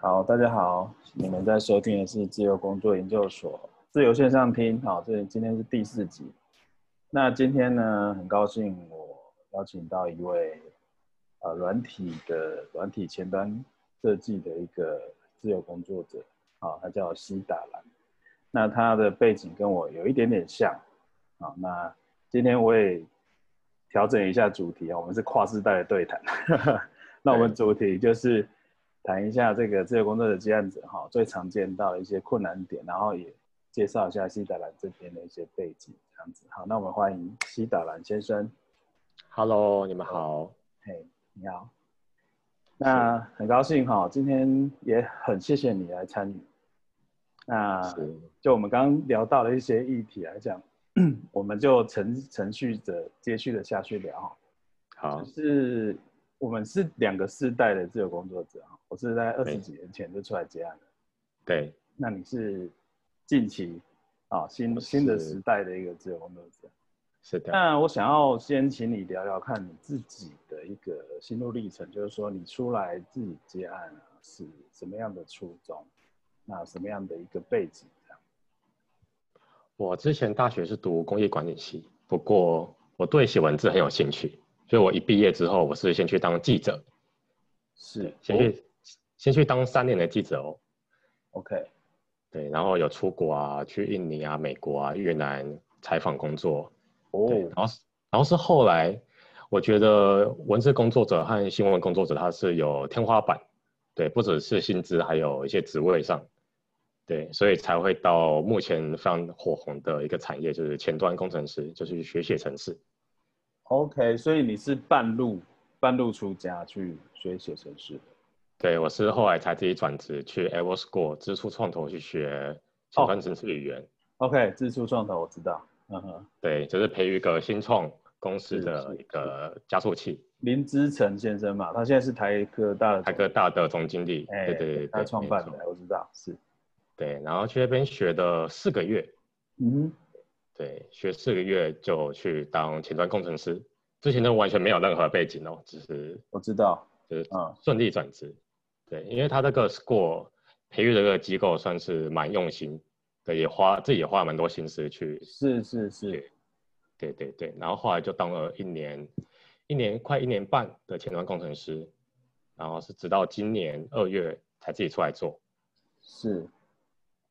好，大家好，你们在收听的是自由工作研究所自由线上听。好，这今天是第四集。那今天呢，很高兴我邀请到一位呃软体的软体前端设计的一个自由工作者，啊，他叫西达兰。那他的背景跟我有一点点像，啊，那今天我也调整一下主题啊，我们是跨世代的对谈。那我们主题就是谈一下这个自由工作者接案者哈最常见到的一些困难点，然后也介绍一下西达兰这边的一些背景，这样子。好，那我们欢迎西达兰先生。Hello，你们好。嘿，你好。那很高兴哈，今天也很谢谢你来参与。那就我们刚刚聊到的一些议题来讲，我们就程程序的接续的下去聊。好就，是我们是两个世代的自由工作者啊，我是在二十对几年前就出来接案的，对，那你是近期啊新新的时代的一个自由工作者。是的。那我想要先请你聊聊看你自己的一个心路历程，就是说你出来自己接案啊是什么样的初衷，那什么样的一个背景这样？我之前大学是读工业管理系，不过我对写文字很有兴趣，所以我一毕业之后，我是先去当记者，是先去、先去当三年的记者哦。OK，对，然后有出国啊，去印尼啊、美国啊、越南采访工作。哦对，然后是然后是后来，我觉得文字工作者和新闻工作者他是有天花板，对，不只是薪资，还有一些职位上，对，所以才会到目前非常火红的一个产业，就是前端工程师，就是学写程式。OK，所以你是半路半路出家去学写程式的。对我是后来才自己转职去 a v o School 支出创投去学前端程式语言，OK，支出创投我知道，嗯哼，对，就是培育一个新创公司的一个加速器。林之成先生嘛，他现在是台科大的台科大的总经理，哎对对对，他创办的，我知道是，对，然后去那边学了四个月，嗯哼，对，学四个月就去当前端工程师，之前都完全没有任何背景哦，只是我知道，就是嗯。顺利转职。对，因为他这个 score 培育的这个机构算是蛮用心的，也花自己也花了蛮多心思去，是是是，对对对，然后后来就当了一年，一年快一年半的前端工程师，然后是直到今年二月才自己出来做。是，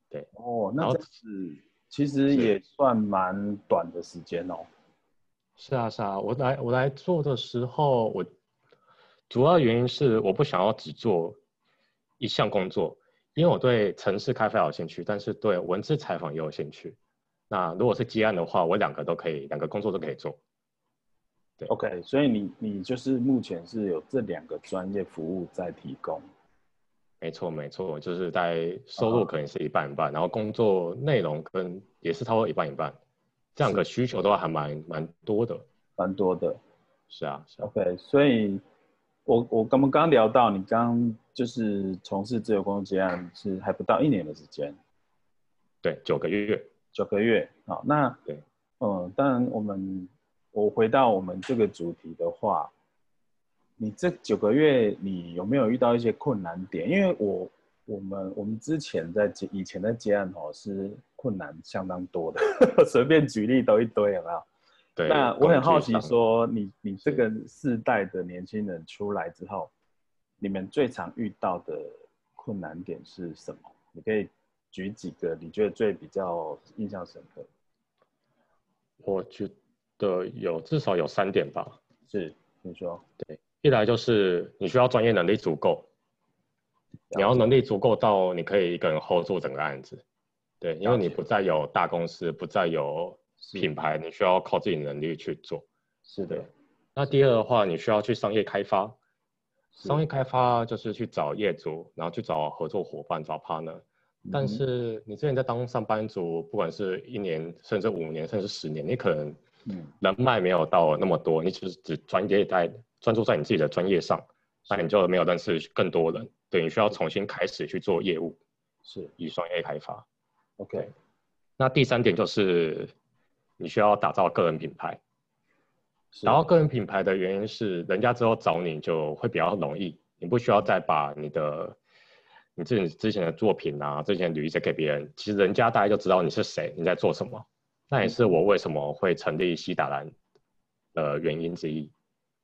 对，哦，那然后这是其实也算蛮短的时间哦。是啊，是啊，我来我来做的时候，我主要原因是我不想要只做一项工作，因为我对城市开发有兴趣，但是对文字采访也有兴趣。那如果是接案的话，我两个都可以，两个工作都可以做。对 OK，所以你你就是目前是有这两个专业服务在提供。没错，没错，就是在收入可能是一半一半，然后工作内容跟也是差不多一半一半，这样的需求的话还蛮蛮多的。蛮多的。是啊，是啊，，OK，所以我我刚刚刚聊到，你刚就是从事自由工作接案是还不到一年的时间，对，九个月。九个月好，那对，嗯，当然我们我回到我们这个主题的话，你这九个月你有没有遇到一些困难点？因为我我们我们之前在接以前的接案哦是困难相当多的，随便举例都一堆，有没有？对，那我很好奇说，你你这个世代的年轻人出来之后，你们最常遇到的困难点是什么？你可以举几个你觉得最比较印象深刻？我觉得有至少有三点吧。是，你说，一来就是你需要专业能力足够，你要能力足够到你可以一个人 hold 住整个案子。对，因为你不再有大公司，不再有品牌，你需要靠自己能力去做。是的，那第二的话，你需要去商业开发。商业开发就是去找业主，然后去找合作伙伴，找 partner。但嗯是你之前在当上班族，不管是一年，甚至五年，甚至十年，你可能嗯人脉没有到那么多，你只是只专业在专注在你自己的专业上，那你就没有认识更多人。对你需要重新开始去做业务，是以双 A 开发。OK，那第三点就是你需要打造个人品牌。是打造个人品牌的原因是，人家之后找你就会比较容易，你不需要再把你的你自己之前的作品啊，之前履历写给别人，其实人家大概就知道你是谁，你在做什么。那也是我为什么会成立西达兰的原因之一，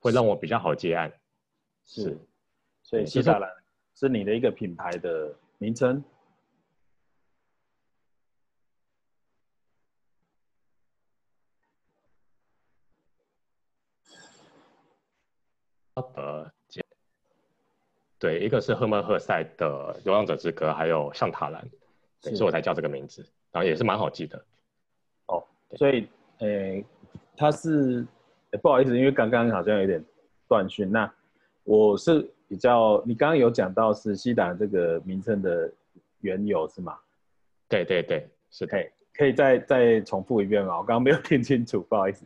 会让我比较好接案。是，所以西达兰是你的一个品牌的名称。呃，对，一个是赫曼赫塞的《流浪者之歌》，还有上塔兰，所以我才叫这个名字，然后也是蛮好记的。哦，所以，诶，他是，不好意思，因为刚刚好像有点断讯。那我是比较，你刚刚有讲到是西达这个名称的缘由是吗？对对对，是可以，可以再再重复一遍吗？我刚刚没有听清楚，不好意思。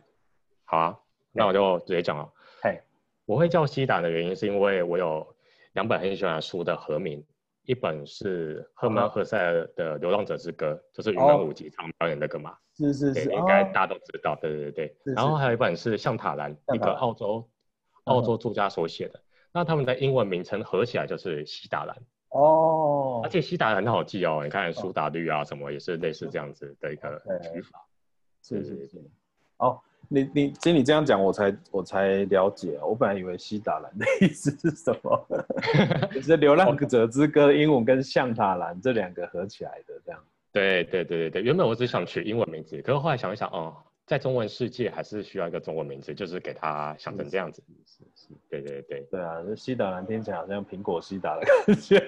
好啊，那我就直接讲了。嘿，我会叫西达的原因是因为我有两本很喜欢的书的合名。一本是赫曼·赫塞尔的《流浪者之歌》，就是云门舞集常表演那个嘛，是是是，应该大家都知道，对对对。然后还有一本是向塔兰，一个澳洲澳洲作家所写的，那他们的英文名称合起来就是西达兰。哦，而且西达兰很好记哦，你看苏打绿啊什么也是类似这样子的一个语法。是是是，哦。你你其实你这样讲，我才我才了解。我本来以为西达兰的意思是什么，是《流浪者之歌》英文跟象塔兰这两个合起来的这样。对对对对对，原本我只想取英文名字，可是后来想一想，哦，在中文世界还是需要一个中文名字，就是给它想成这样子。是是，对对对。对啊，这西达兰听起来好像苹果西达的感觉。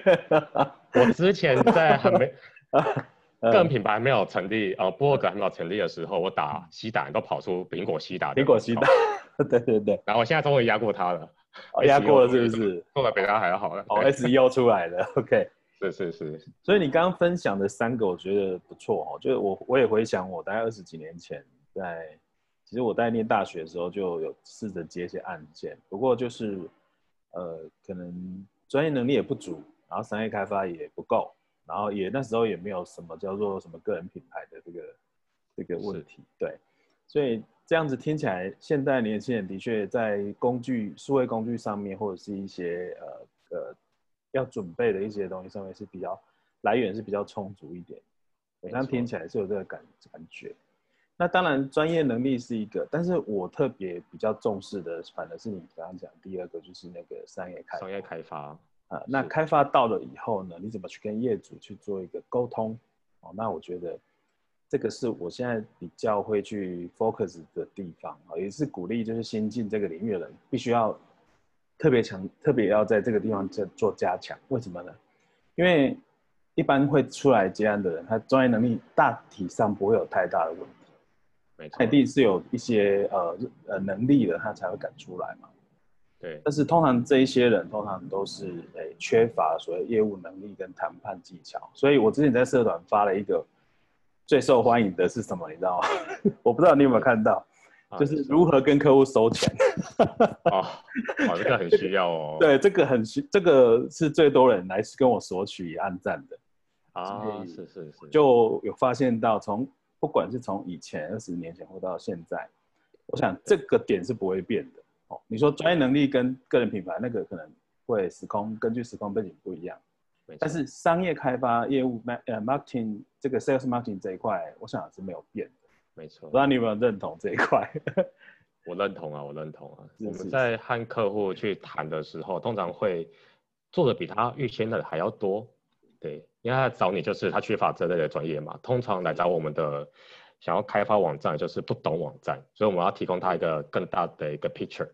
我之前在还没。个人品牌没有成立，呃，博客还没有成立的时候，我打西打都跑出苹果西打。苹果西打，对对对。然后我现在终于压过他了，压过了是不是？做的比它还好了。哦，SEO 出来了，OK。是是是。所以你刚刚分享的三个，我觉得不错哦。就是我我也回想，我大概二十几年前，在其实我在念大学的时候就有试着接一些案件，不过就是呃，可能专业能力也不足，然后商业开发也不够。然后也那时候也没有什么叫做什么个人品牌的这个这个问题，对，所以这样子听起来，现代年轻人的确在工具、数位工具上面，或者是一些呃呃要准备的一些东西上面是比较来源是比较充足一点，好像听起来是有这个感感觉。那当然专业能力是一个，但是我特别比较重视的，反而是你刚刚讲第二个，就是那个商业开商业开发。啊，那开发到了以后呢，你怎么去跟业主去做一个沟通？哦，那我觉得这个是我现在比较会去 focus 的地方啊，也是鼓励就是新进这个领域的人必须要特别强，特别要在这个地方做做加强。为什么呢？因为一般会出来接案的人，他专业能力大体上不会有太大的问题，没错，他一定是有一些呃呃能力的，他才会敢出来嘛。对，但是通常这一些人通常都是诶缺乏所谓业务能力跟谈判技巧，所以我之前在社团发了一个最受欢迎的是什么，你知道吗？我不知道你有没有看到，就是如何跟客户收钱。哦，哦，这个很需要哦。对，这个很需，这个是最多人来跟我索取暗赞的。啊，是是是，就有发现到从不管是从以前二十年前或到现在，我想这个点是不会变的。你说专业能力跟个人品牌那个可能会时空根据时空背景不一样，但是商业开发业务 marketing 这个 sales marketing 这一块，我想是没有变的。没错，不知道你有没有认同这一块？我认同啊，我认同啊。我们在和客户去谈的时候，通常会做的比他预先的还要多。对，因为他找你就是他缺乏这类的专业嘛。通常来找我们的。想要开发网站，就是不懂网站，所以我们要提供他一个更大的一个 picture，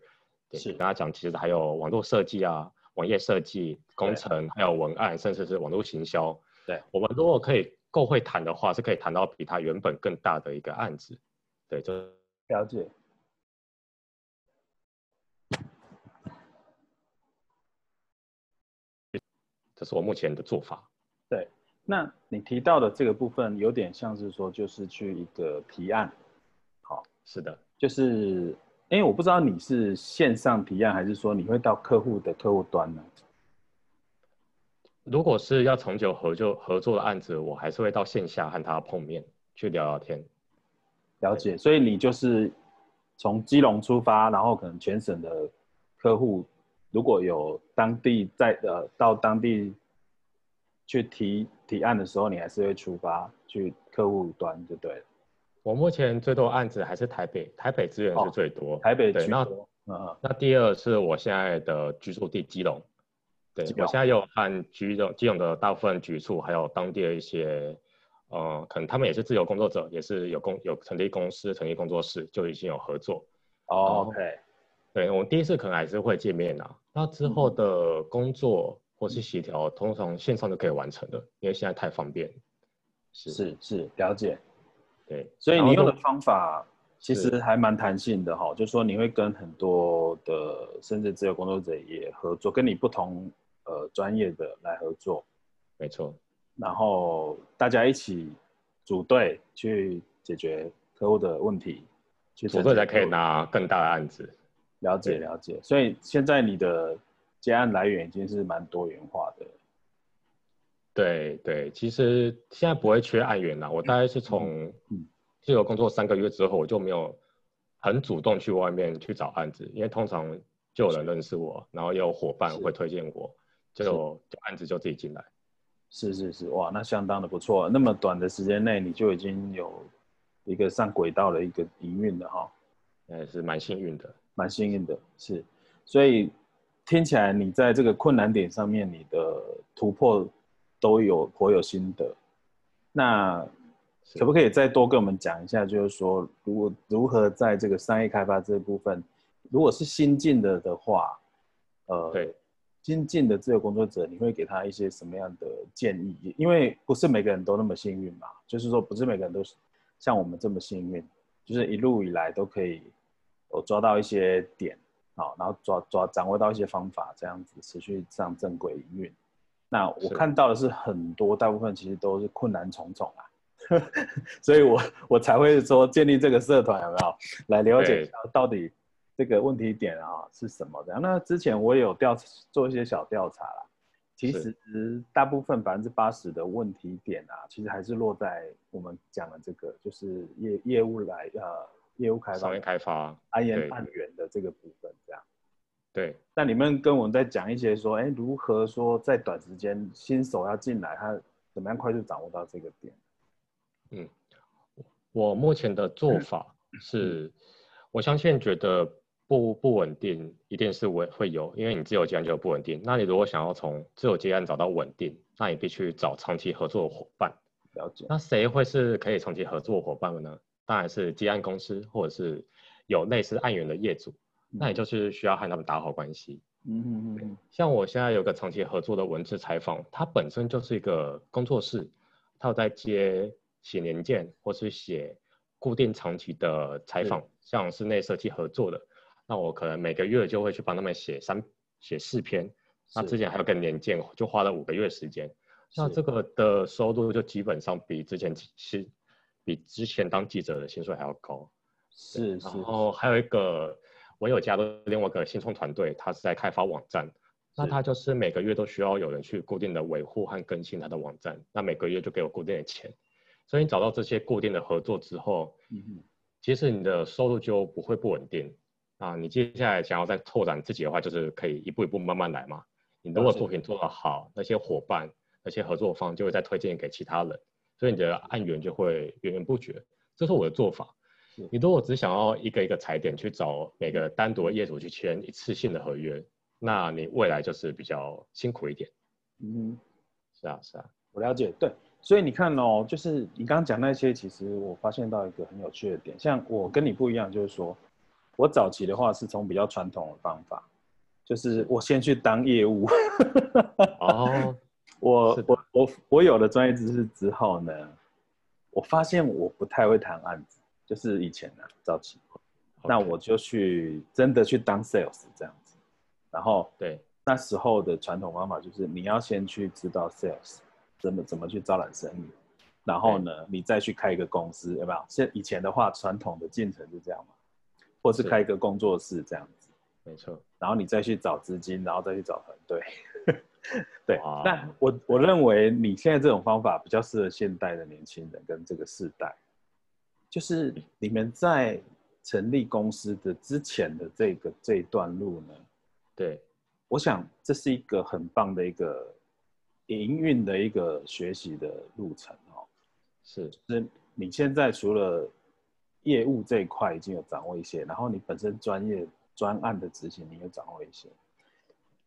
是跟他讲，其实还有网络设计啊、网页设计、工程，还有文案，甚至是网络行销。对，我们如果可以够会谈的话，是可以谈到比他原本更大的一个案子。对，就了解。这是我目前的做法。对。那你提到的这个部分有点像是说，就是去一个提案，好，是的，就是因为我不知道你是线上提案，还是说你会到客户的客户端呢？如果是要长久合作合作的案子，我还是会到线下和他碰面去聊聊天。了解，所以你就是从基隆出发，然后可能全省的客户如果有当地在呃到当地。去提提案的时候，你还是会出发去客户端就对了。我目前最多案子还是台北，台北资源是最多，台北对那那第二是我现在的居住地基隆，对我现在有和居隆基隆的大部分局处，还有当地的一些，呃，可能他们也是自由工作者，也是有公有成立公司、成立工作室，就已经有合作。哦，OK，对我们第一次可能还是会见面啊，那之后的工作或是协调，通常线上就可以完成的，因为现在太方便。是是是，了解。对，所以你用的方法。其实还蛮弹性的哈，就是说你会跟很多的甚至自由工作者也合作，跟你不同呃专业的来合作，没错。然后大家一起组队去解决客户的问题，去组队才可以拿更大的案子。了解了解，所以现在你的接案来源已经是蛮多元化的。对对，其实现在不会缺案源了，我大概是从嗯。自由工作三个月之后，我就没有很主动去外面去找案子，因为通常就有人认识我，然后有伙伴会推荐我，就就案子就自己进来。是是是，哇，那相当的不错。那么短的时间内，你就已经有一个上轨道的一个营运了哈。也是蛮幸运的，蛮幸运的，是。所以听起来你在这个困难点上面，你的突破都有颇有心得。那。可不可以再多跟我们讲一下，就是说，如果如何在这个商业开发这部分，如果是新进的的话，呃，对，新进的自由工作者，你会给他一些什么样的建议？因为不是每个人都那么幸运嘛，就是说，不是每个人都是像我们这么幸运，就是一路以来都可以有抓到一些点，好，然后抓抓掌握到一些方法，这样子持续上正轨营运。那我看到的是很多，大部分其实都是困难重重啊。所以，我我才会说建立这个社团有没有来了解一下到底这个问题点啊是什么的？那之前我也有调做一些小调查啦，其实大部分百分之八十的问题点啊，其实还是落在我们讲的这个，就是业业务来呃业务开发、商业开发、安研案源的这个部分这样。对。那你们跟我们在讲一些说，哎，如何说在短时间新手要进来，他怎么样快速掌握到这个点？嗯，我目前的做法是，我相信觉得不不稳定一定是会会有，因为你自由接案就不稳定。那你如果想要从自由接案找到稳定，那你必须找长期合作的伙伴。了解。那谁会是可以长期合作伙伴的呢？当然是接案公司或者是有类似案源的业主。那也就是需要和他们打好关系。嗯嗯嗯。像我现在有个长期合作的文字采访，它本身就是一个工作室，他有在接。写年鉴或是写固定长期的采访，像室内设计合作的，那我可能每个月就会去帮他们写三写四篇。那之前还有个年鉴，就花了五个月时间。那这个的收入就基本上比之前是比之前当记者的薪水还要高。是是。然后还有一个，我有加入另外一个新创团队，他是在开发网站。那他就是每个月都需要有人去固定的维护和更新他的网站，那每个月就给我固定的钱。所以你找到这些固定的合作之后，嗯其实你的收入就不会不稳定啊。你接下来想要再拓展自己的话，就是可以一步一步慢慢来嘛。你如果作品做得好，那些伙伴、那些合作方就会再推荐给其他人，所以你的案源就会源源不绝。这是我的做法。你如果只想要一个一个踩点去找每个单独的业主去签一次性的合约，那你未来就是比较辛苦一点。嗯，是啊，是啊，我了解，对。所以你看哦，就是你刚刚讲那些，其实我发现到一个很有趣的点。像我跟你不一样，就是说我早期的话是从比较传统的方法，就是我先去当业务。哦，我我我我有了专业知识之后呢，我发现我不太会谈案子，就是以前呢早期，那我就去真的去当 sales 这样子。然后对那时候的传统方法就是你要先去知道 sales。怎么怎么去招揽生意，然后呢，你再去开一个公司，有没有？现以前的话，传统的进程是这样嘛，或是开一个工作室这样子，没错。然后你再去找资金，然后再去找团队，对。那我我认为你现在这种方法比较适合现代的年轻人跟这个世代，就是你们在成立公司的之前的这个这一段路呢，对，我想这是一个很棒的一个。营运的一个学习的路程哦。是，是你现在除了业务这一块已经有掌握一些，然后你本身专业专案的执行你也掌握一些，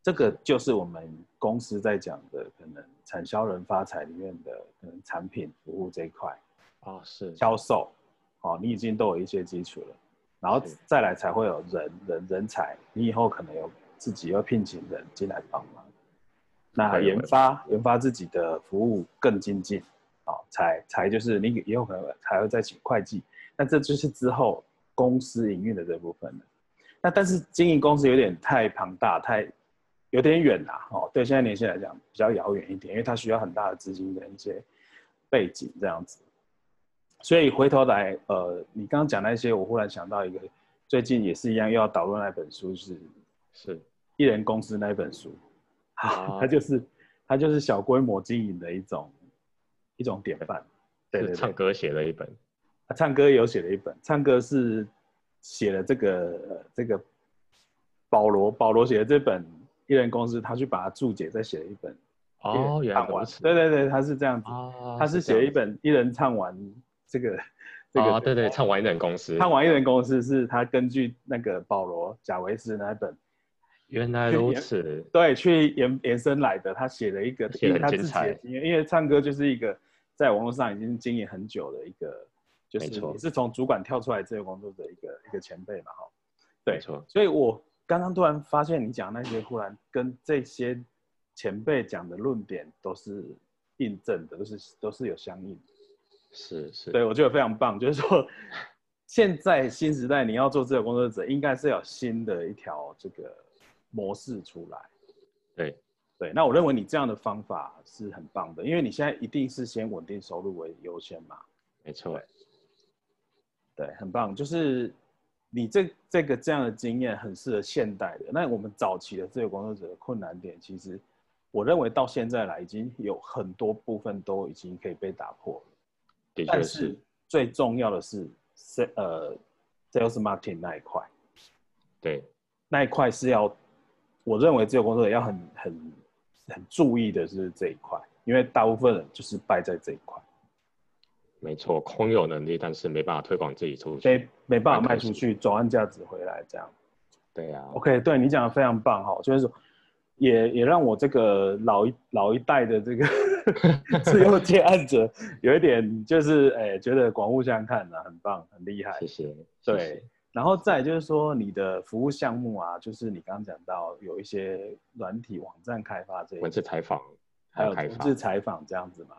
这个就是我们公司在讲的可能产销人发财里面的可能产品服务这一块啊，是销售，哦，你已经都有一些基础了，然后再来才会有人人人才，你以后可能有自己要聘请人进来帮忙，那研发研发自己的服务更精进，哦、才才就是你以后可能还会再请会计，那这就是之后公司营运的这部分了。那但是经营公司有点太庞大，太有点远啦，哦，对现在年轻人来讲比较遥远一点，因为它需要很大的资金跟一些背景这样子。所以回头来，呃，你刚刚讲那些，我忽然想到一个，最近也是一样，又要导入那本书是是艺人公司那一本书，啊。啊，它就是它就是小规模经营的一种一种典范。对对对，唱歌写了一本，啊唱歌有写了一本，唱歌是写了这个呃这个保罗保罗写的这本艺人公司，他去把它注解，再写了一本哦，原来唱完。如。此，对对对，他是这样子，啊，他是写了一本一人唱完这个这个哦，对对，唱完一人公司，唱完一人公司是他根据那个保罗贾维斯那一本原来如此，对，去延延伸来的。他写了一个，写得很精彩因为唱歌就是一个在网络上已经经营很久的一个，就是也是从主管跳出来这个工作的一个一个前辈嘛，哈。对没错，所以我刚刚突然发现你讲那些，忽然跟这些前辈讲的论点都是印证的，都是都是有相应的。是是，对我觉得非常棒，就是说 现在新时代你要做自由工作者，应该是有新的一条这个模式出来。对对，那我认为你这样的方法是很棒的，因为你现在一定是先稳定收入为优先嘛。没错，对，很棒，就是你这这个这样的经验很适合现代的。那我们早期的自由工作者的困难点，其实我认为到现在来已经有很多部分都已经可以被打破了。的确但是最重要的是呃 sales marketing 那一块，对那一块是要我认为自由工作者要很很很注意的是这一块，因为大部分人就是败在这一块，没错，空有能力，但是没办法推广自己出去。没没办法卖出去，转换价值回来这样。对啊，OK，对你讲的非常棒哈，就是说也也让我这个老一老一代的这个 自由接案者有一点就是哎、觉得广物相看啊，很棒，很厉害谢。谢。对谢谢然后再就是说你的服务项目啊，就是你刚刚讲到有一些软体网站开发这一文字采访还有文字，采访这样子嘛。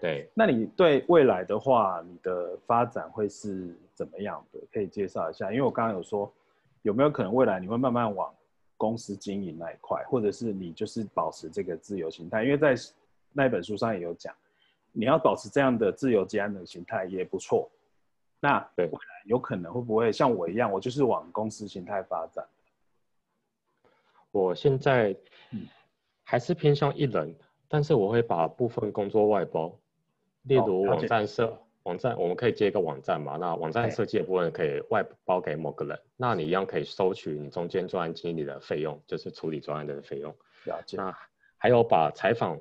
对，那你对未来的话，你的发展会是怎么样的？可以介绍一下，因为我刚刚有说，有没有可能未来你会慢慢往公司经营那一块，或者是你就是保持这个自由形态？因为在那本书上也有讲，你要保持这样的自由接案的形态也不错。那对未来有可能会不会像我一样，我就是往公司形态发展？我现在嗯还是偏向一人，但是我会把部分工作外包，例哦如网站设网站，我们可以接一个网站嘛，那网站哎设计的部分可以外包给某个人，那你一样可以收取你中间专案经理的费用，就是处理专案的费用。了解，那还有把采访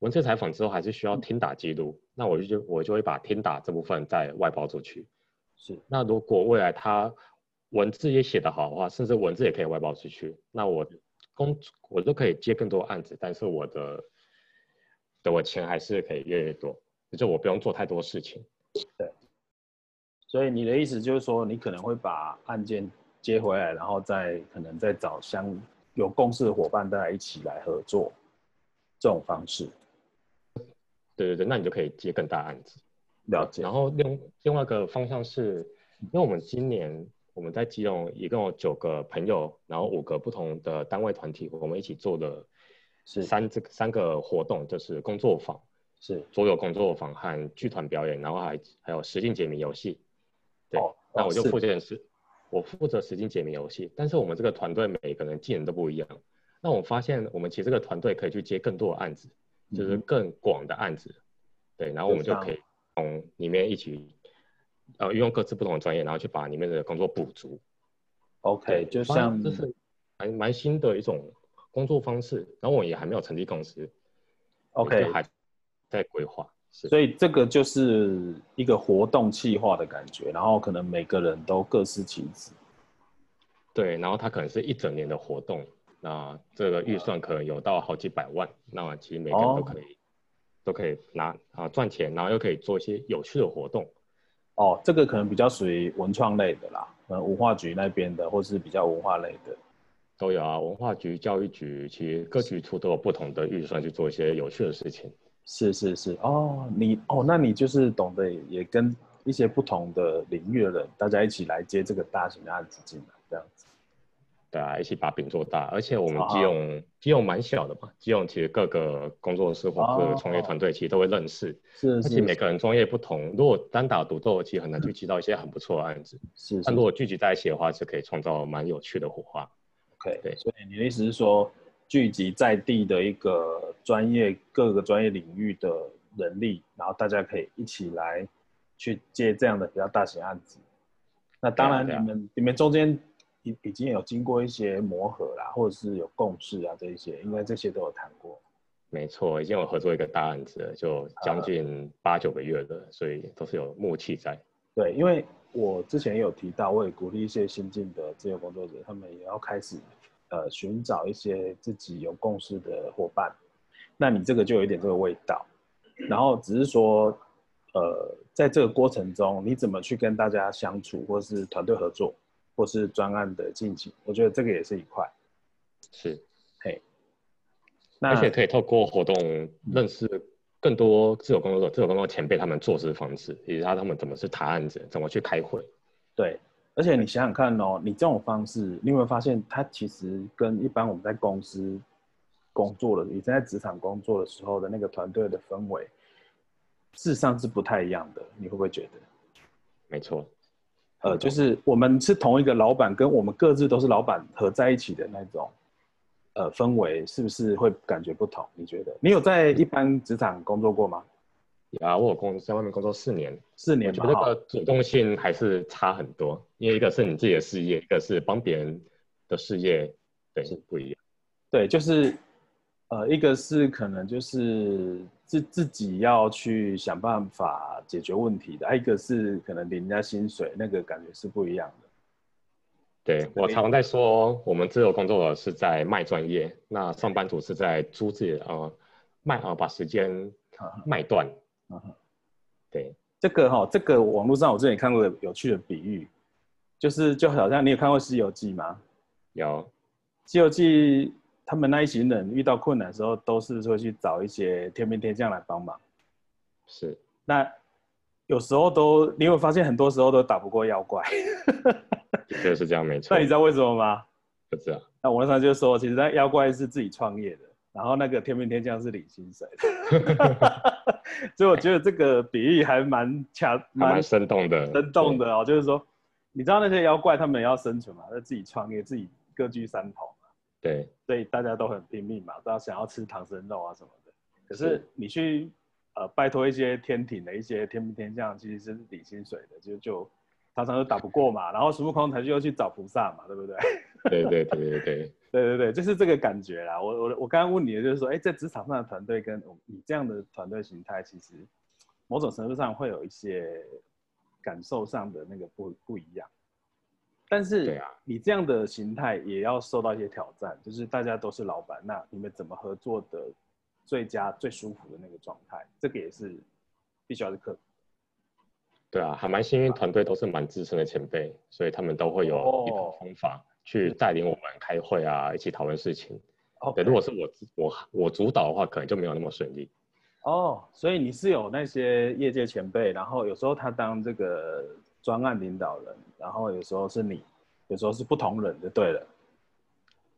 文字采访之后，还是需要嗯听打记录，那我就我就会把听打这部分再外包出去。是那如果未来他文字也写得好的话，甚至文字也可以外包出去，那我工我都可以接更多案子，但是我的的我钱还是可以越来越多，就我不用做太多事情。对所以你的意思就是说，你可能会把案件接回来，然后再可能再找相有共识的伙伴，大家一起来合作，这种方式对对对，那你就可以接更大案子。了解然。后另另外一个方向是，因为我们今年我们在基隆一共有九个朋友，然后五个不同的单位团体，我们一起做的是三这三个活动，就是工作坊、是桌游工作坊和剧团表演，然后还还有实境解谜游戏。对，哦那我就是负责是，我负责实境解谜游戏，但是我们这个团队每个人技能都不一样。那我发现我们其实这个团队可以去接更多的案子，就是更广的案子。对，然后我们就可以从里面一起，呃，运用各自不同的专业，然后去把里面的工作补足。OK，就像这是蛮蛮新的一种工作方式。然后我也还没有成立公司，OK，还在规划。是，所以这个就是一个活动计划的感觉，然后可能每个人都各司其职。对，然后它可能是一整年的活动，那这个预算可能有到好几百万，那其实每个人都可以、都可以拿啊赚钱，然后又可以做一些有趣的活动。哦，这个可能比较属于文创类的啦，呃，文化局那边的，或是比较文化类的，都有啊。文化局、教育局，其实各局处都有不同的预算去做一些有趣的事情。是是是，哦，你哦，那你就是懂得也跟一些不同的领域的人，大家一起来接这个大型的案子进来，这样子。对啊，一起把饼做大。而且我们基隆基隆蛮小的嘛，基隆其实各个工作室或各个创业团队其实都会认识。是，而且每个人专业不同，如果单打独斗，其实很难去接到一些很不错的案子。是，但如果聚集在一起的话，是可以创造蛮有趣的火花。OK，对。所以你的意思是说，聚集在地的一个专业各个专业领域的。人力，然后大家可以一起来去接这样的比较大型案子。那当然，你们你们中间已已经有经过一些磨合啦，或者是有共识啊，这一些应该这些都有谈过。没错，已经有合作一个大案子了，就将近八九个月的，所以都是有默契在。对，因为我之前也有提到，我也鼓励一些新进的自由工作者，他们也要开始呃寻找一些自己有共识的伙伴。那你这个就有一点这个味道。然后只是说，呃，在这个过程中，你怎么去跟大家相处，或是团队合作，或是专案的进行，我觉得这个也是一块。是，嘿，那而且可以透过活动认识更多自由工作者、自由工作前辈他们做事方式，以及他他们怎么是谈案子，怎么去开会。对，而且你想想看哦，你这种方式，你有没有发现，它其实跟一般我们在公司。工作的，你在职场工作的时候的那个团队的氛围，事实上是不太一样的。你会不会觉得？没错，呃，就是我们是同一个老板，跟我们各自都是老板合在一起的那种，呃，氛围是不是会感觉不同？你觉得？你有在一般职场工作过吗？有啊，我有工在外面工作四年，四年，我觉得个主动性还是差很多，因为一个是你自己的事业，一个是帮别人的事业，对，是不一样。对，就是。呃，一个是可能就是自自己要去想办法解决问题的，还一个是可能领人家薪水，那个感觉是不一样的。对我常常在说，我们自由工作者是在卖专业，那上班族是在租自己呃卖啊，把时间卖断。对，这个哈，这个网络上我之前看过有趣的比喻，就是就好像你有看过《西游记》吗？有，《西游记》。他们那一行人遇到困难的时候，都是会去找一些天兵天将来帮忙。是，那有时候都你会发现，很多时候都打不过妖怪。的确是这样，没错。那你知道为什么吗？不知道。那网上就说，其实那妖怪是自己创业的，然后那个天兵天将是领薪水的。所以我觉得这个比喻还蛮恰，蛮生动的。生动的哦，就是说，你知道那些妖怪他们要生存嘛，要自己创业，自己各据山头。对，所以大家都很拼命嘛，都要想要吃唐僧肉啊什么的。可是你去呃拜托一些天庭的一些天兵天将，其实是领薪水的，就就常常都打不过嘛。然后孙悟空才就又去找菩萨嘛，对不对？对对对对对对对对，就 是这个感觉啦。我我我刚刚问你的就是说，哎，在职场上的团队跟你这样的团队形态，其实某种程度上会有一些感受上的那个不不一样。但是，你这样的形态也要受到一些挑战，就是大家都是老板，那你们怎么合作的最佳、最舒服的那个状态，这个也是必须要克服。对啊，还蛮幸运，团队都是蛮资深的前辈，所以他们都会有一套方法去带领我们开会啊，一起讨论事情。对，如果是我我我主导的话，可能就没有那么顺利。哦，所以你是有那些业界前辈，然后有时候他当这个。专案领导人，然后有时候是你，有时候是不同人就对了。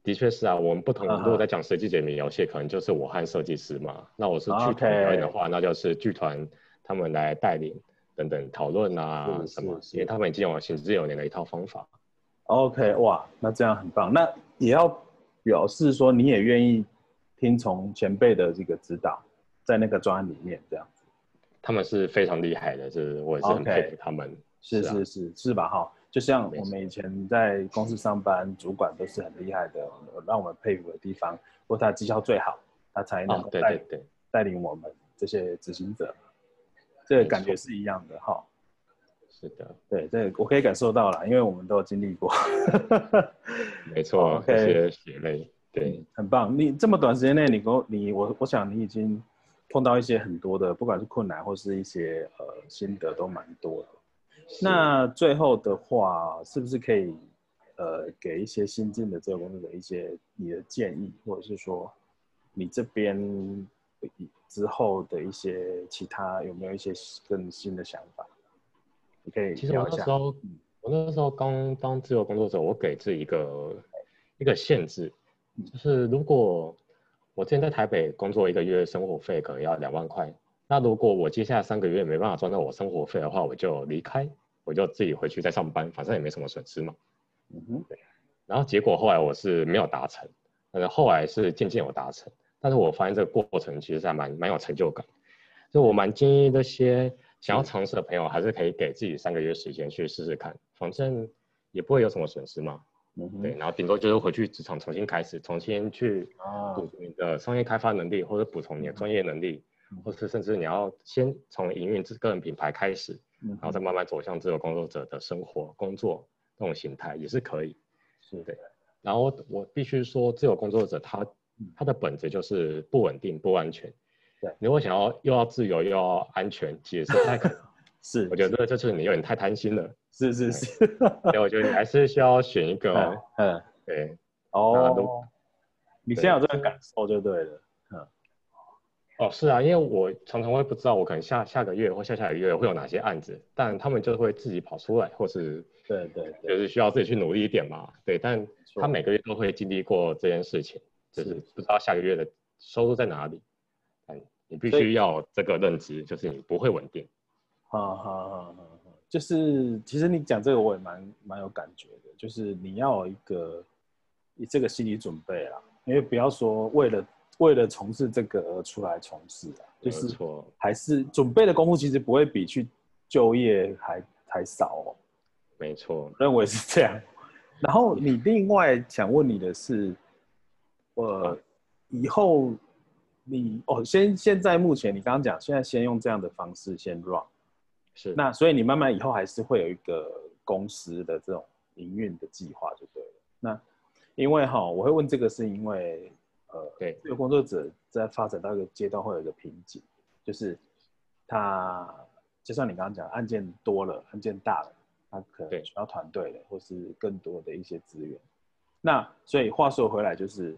的确是啊，我们不同。如果在讲设计解谜游戏，可能就是我和设计师嘛。那我是剧团表演的话，那就是剧团他们来带领等等讨论啊什么，因为他们已经有行之有年的一套方法。OK，哇，那这样很棒。那也要表示说你也愿意听从前辈的这个指导，在那个专案里面这样子。他们是非常厉害的，就是我也是很佩服他们。是是是是吧？哈，就像我们以前在公司上班，主管都是很厉害的，让我们佩服的地方，或他绩效最好，他才能够带带领我们这些执行者，这个感觉是一样的哈。是的，对，这我可以感受到了，因为我们都有经历过。没错，这些血泪，对，很棒。你这么短时间内，你跟你我，我想你已经碰到一些很多的，不管是困难或是一些呃心得，都蛮多的。那最后的话，是不是可以呃给一些新进的这个工作者一些你的建议，或者是说你这边之后的一些其他有没有一些更新的想法？你可以其实我那时候，我那时候刚当自由工作者，我给自己一个一个限制，就是如果我之前在台北工作一个月，生活费可能要两万块，那如果我接下来三个月没办法赚到我生活费的话，我就离开，我就自己回去再上班，反正也没什么损失嘛。嗯哼，对。然后结果后来我是没有达成，但是后来是渐渐有达成，但是我发现这个过程其实还蛮蛮有成就感，就我蛮建议那些。想要尝试的朋友，还是可以给自己三个月时间去试试看，反正也不会有什么损失嘛。嗯，对，然后顶多就是回去职场重新开始，重新去补你的商业开发能力，或者补充你的专业能力，或是甚至你要先从营运自个人品牌开始，然后再慢慢走向自由工作者的生活、工作那种形态也是可以。是的。然后我必须说，自由工作者他他的本质就是不稳定、不安全。对，如果想要又要自由又要安全，其实是不太可能。是，我觉得这就是你有点太贪心了。是是是。所以，我觉得你还是需要选一个。嗯，对。哦。你现在有这个感受就对了。嗯。哦，是啊，因为我常常会不知道我可能下下个月或下下个月会有哪些案子，但他们就会自己跑出来，或是对对，就是需要自己去努力一点嘛。对，但他每个月都会经历过这件事情，就是不知道下个月的收入在哪里。你必须要这个认知，就是你不会稳定。好好好好好，就是其实你讲这个我也蛮蛮有感觉的，就是你要有一个你这个心理准备啦，因为不要说为了为了从事这个而出来从事啊，就是还是准备的功夫其实不会比去就业还还少哦。没错，认为是这样。然后你另外想问你的是，呃以后。你哦，先现在目前你刚刚讲，现在先用这样的方式先 run，是那所以你慢慢以后还是会有一个公司的这种营运的计划就对了。那因为哈，我会问这个是因为呃，对，这个工作者在发展到一个阶段会有一个瓶颈，就是他就像你刚刚讲，案件多了，案件大了，他可能需要团队了或是更多的一些资源。那所以话说回来就是。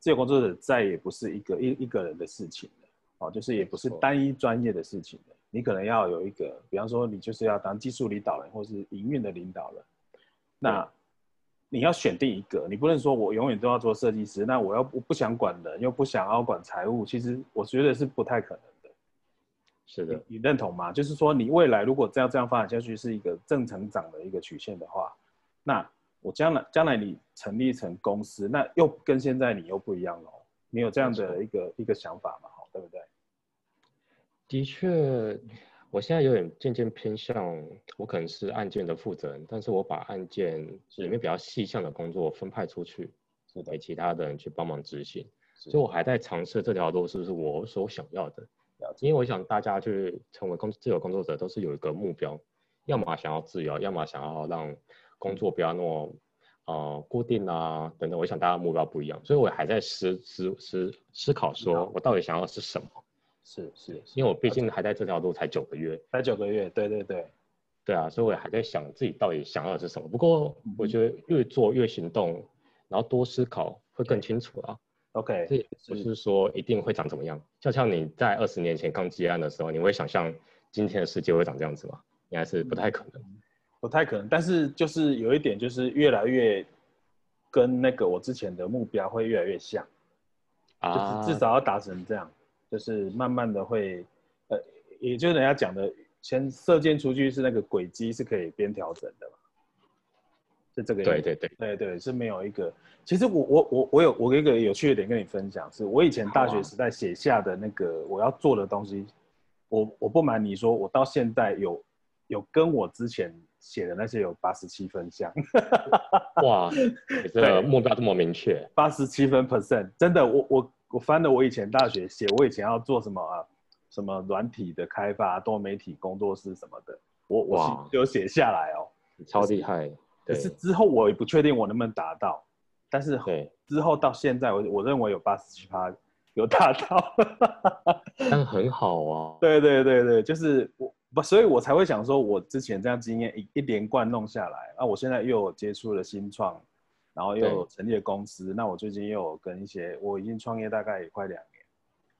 自由工作者再也不是一个一一个人的事情了，哦，就是也不是单一专业的事情了。你可能要有一个，比方说你就是要当技术领导人或是营运的领导人，那你要选定一个，你不能说我永远都要做设计师，那我要不不想管人又不想要管财务，其实我觉得是不太可能的。是的，你认同吗？就是说你未来如果这样这样发展下去是一个正成长的一个曲线的话，那。我将来将来你成立成公司，那又跟现在你又不一样了。你有这样的一个一个想法吗？好，对不对？的确，我现在有点渐渐偏向，我可能是案件的负责人，但是我把案件里面比较细项的工作分派出去，是给其他的人去帮忙执行。所以我还在尝试这条路是不是我所想要的。因为我想大家去成为工自由工作者，都是有一个目标，要么想要自由，要么想要让。工作不要那么呃固定啊，等等，我想大家目标不一样，所以我还在思思思思考，说我到底想要的是什么？是是，因为我毕竟还在这条路才九个月，才九个月，对对对，对啊，所以我还在想自己到底想要的是什么。不过我觉得越做越行动，然后多思考会更清楚啊。OK，这也不是说一定会长怎么样，就像你在二十年前刚接案的时候，你会想象今天的世界会长这样子吗？应该是不太可能。不太可能，但是就是有一点，就是越来越跟那个我之前的目标会越来越像，啊，就是至少要达成这样，就是慢慢的会，呃，也就是人家讲的，先射箭出去是那个轨迹是可以边调整的嘛，是这个对对对。对对，是没有一个，其实我我我我有我有一个有趣的点跟你分享，是我以前大学时代写下的那个我要做的东西，我我不瞒你说，我到现在有有跟我之前。写的那些有八十七分像，哇，这个目标这么明确，八十七分 percent，真的，我我我翻了我以前大学写，我以前要做什么啊？什么软体的开发、多媒体工作室什么的，我我有写下来哦。超厉害，可是之后我也不确定我能不能达到，但是对，之后到现在，我我认为有八十七趴有达到。但很好啊，对对对对，就是我不，所以我才会想说，我之前这样经验一一连贯弄下来，啊，我现在又有接触了新创，然后又有成立了公司，那我最近又有跟一些，我已经创业大概也快两年，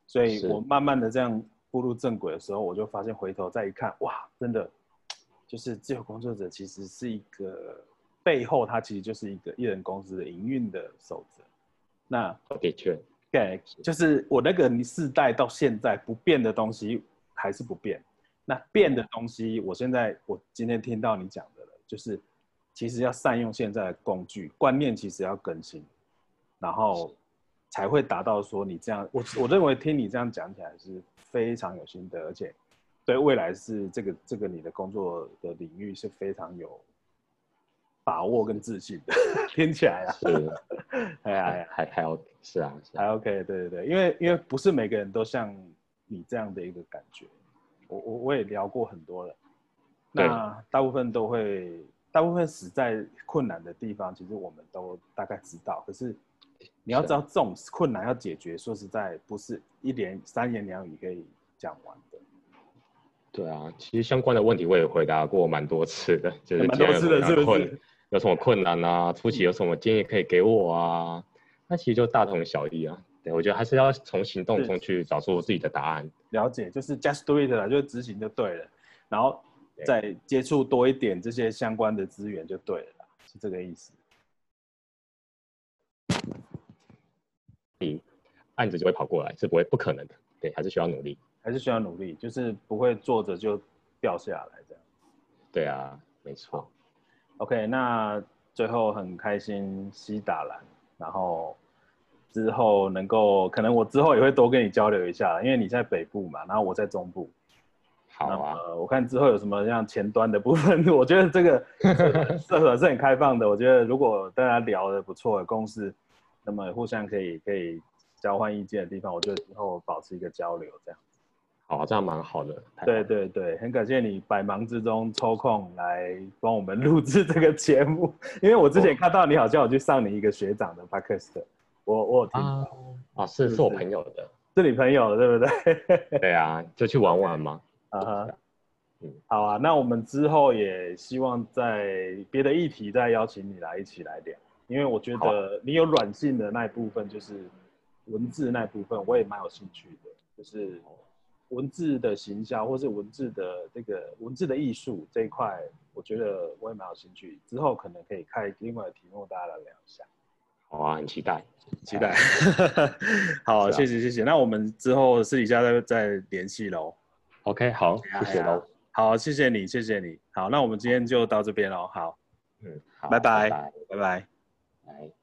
所以我慢慢的这样步入正轨的时候，我就发现回头再一看，哇，真的就是自由工作者其实是一个背后，它其实就是一个艺人公司的营运的守则。那的确，对，就是我那个世代到现在不变的东西还是不变，那变的东西，我现在我今天听到你讲的了，就是其实要善用现在的工具，观念其实要更新，然后才会达到说你这样，我我认为听你这样讲起来是非常有心得，而且对未来是这个这个你的工作的领域是非常有把握跟自信的，听起来啊，是，哎呀。还还要是啊，是啊还 OK，对对对，因为因为不是每个人都像你这样的一个感觉，我我我也聊过很多人，那大部分都会，大部分死在困难的地方，其实我们都大概知道，可是你要知道这种困难要解决，说实在不是一连三言两语可以讲完的，对啊，其实相关的问题我也回答过蛮多次的，就是蛮多次的是不是有什么困有什么困难啊，初期有什么建议可以给我啊？那其实就大同小异啊。对，我觉得还是要从行动中去找出自己的答案。了解，就是 just do it 啦，就是执行就对了，然后对再接触多一点这些相关的资源就对了啦，是这个意思。你案子就会跑过来，是不会不可能的。对，还是需要努力。还是需要努力，就是不会坐着就掉下来这样。对啊，没错。OK，那最后很开心西打篮，然后之后能够，可能我之后也会多跟你交流一下，因为你在北部嘛，然后我在中部。好啊，呃，我看之后有什么像前端的部分，我觉得这个 是很开放的。我觉得如果大家聊的不错的共识，那么互相可以可以交换意见的地方，我觉得之后保持一个交流这样。好啊，这样蛮好的。好对对对，很感谢你百忙之中抽空来帮我们录制这个节目，因为我之前看到你好像有去上你一个学长的 podcast，我我有听啊到，啊，是是是我朋友的。是你朋友的对不对？对啊，就去玩玩嘛。啊哈嗯，好啊，那我们之后也希望在别的议题再邀请你来一起来聊，因为我觉得你有软性的那一部分，就是文字那一部分，我也蛮有兴趣的，就是文字的行销或是文字的这个文字的艺术这一块，我觉得我也蛮有兴趣。之后可能可以开另外的题目，大家来聊一下。好啊，很期待。期待。好，谢谢谢谢。那我们之后私底下再再联系喽。OK，好，谢谢喽。好，谢谢你，谢谢你。好，那我们今天就到这边喽。好，嗯，好，拜拜拜拜拜。拜。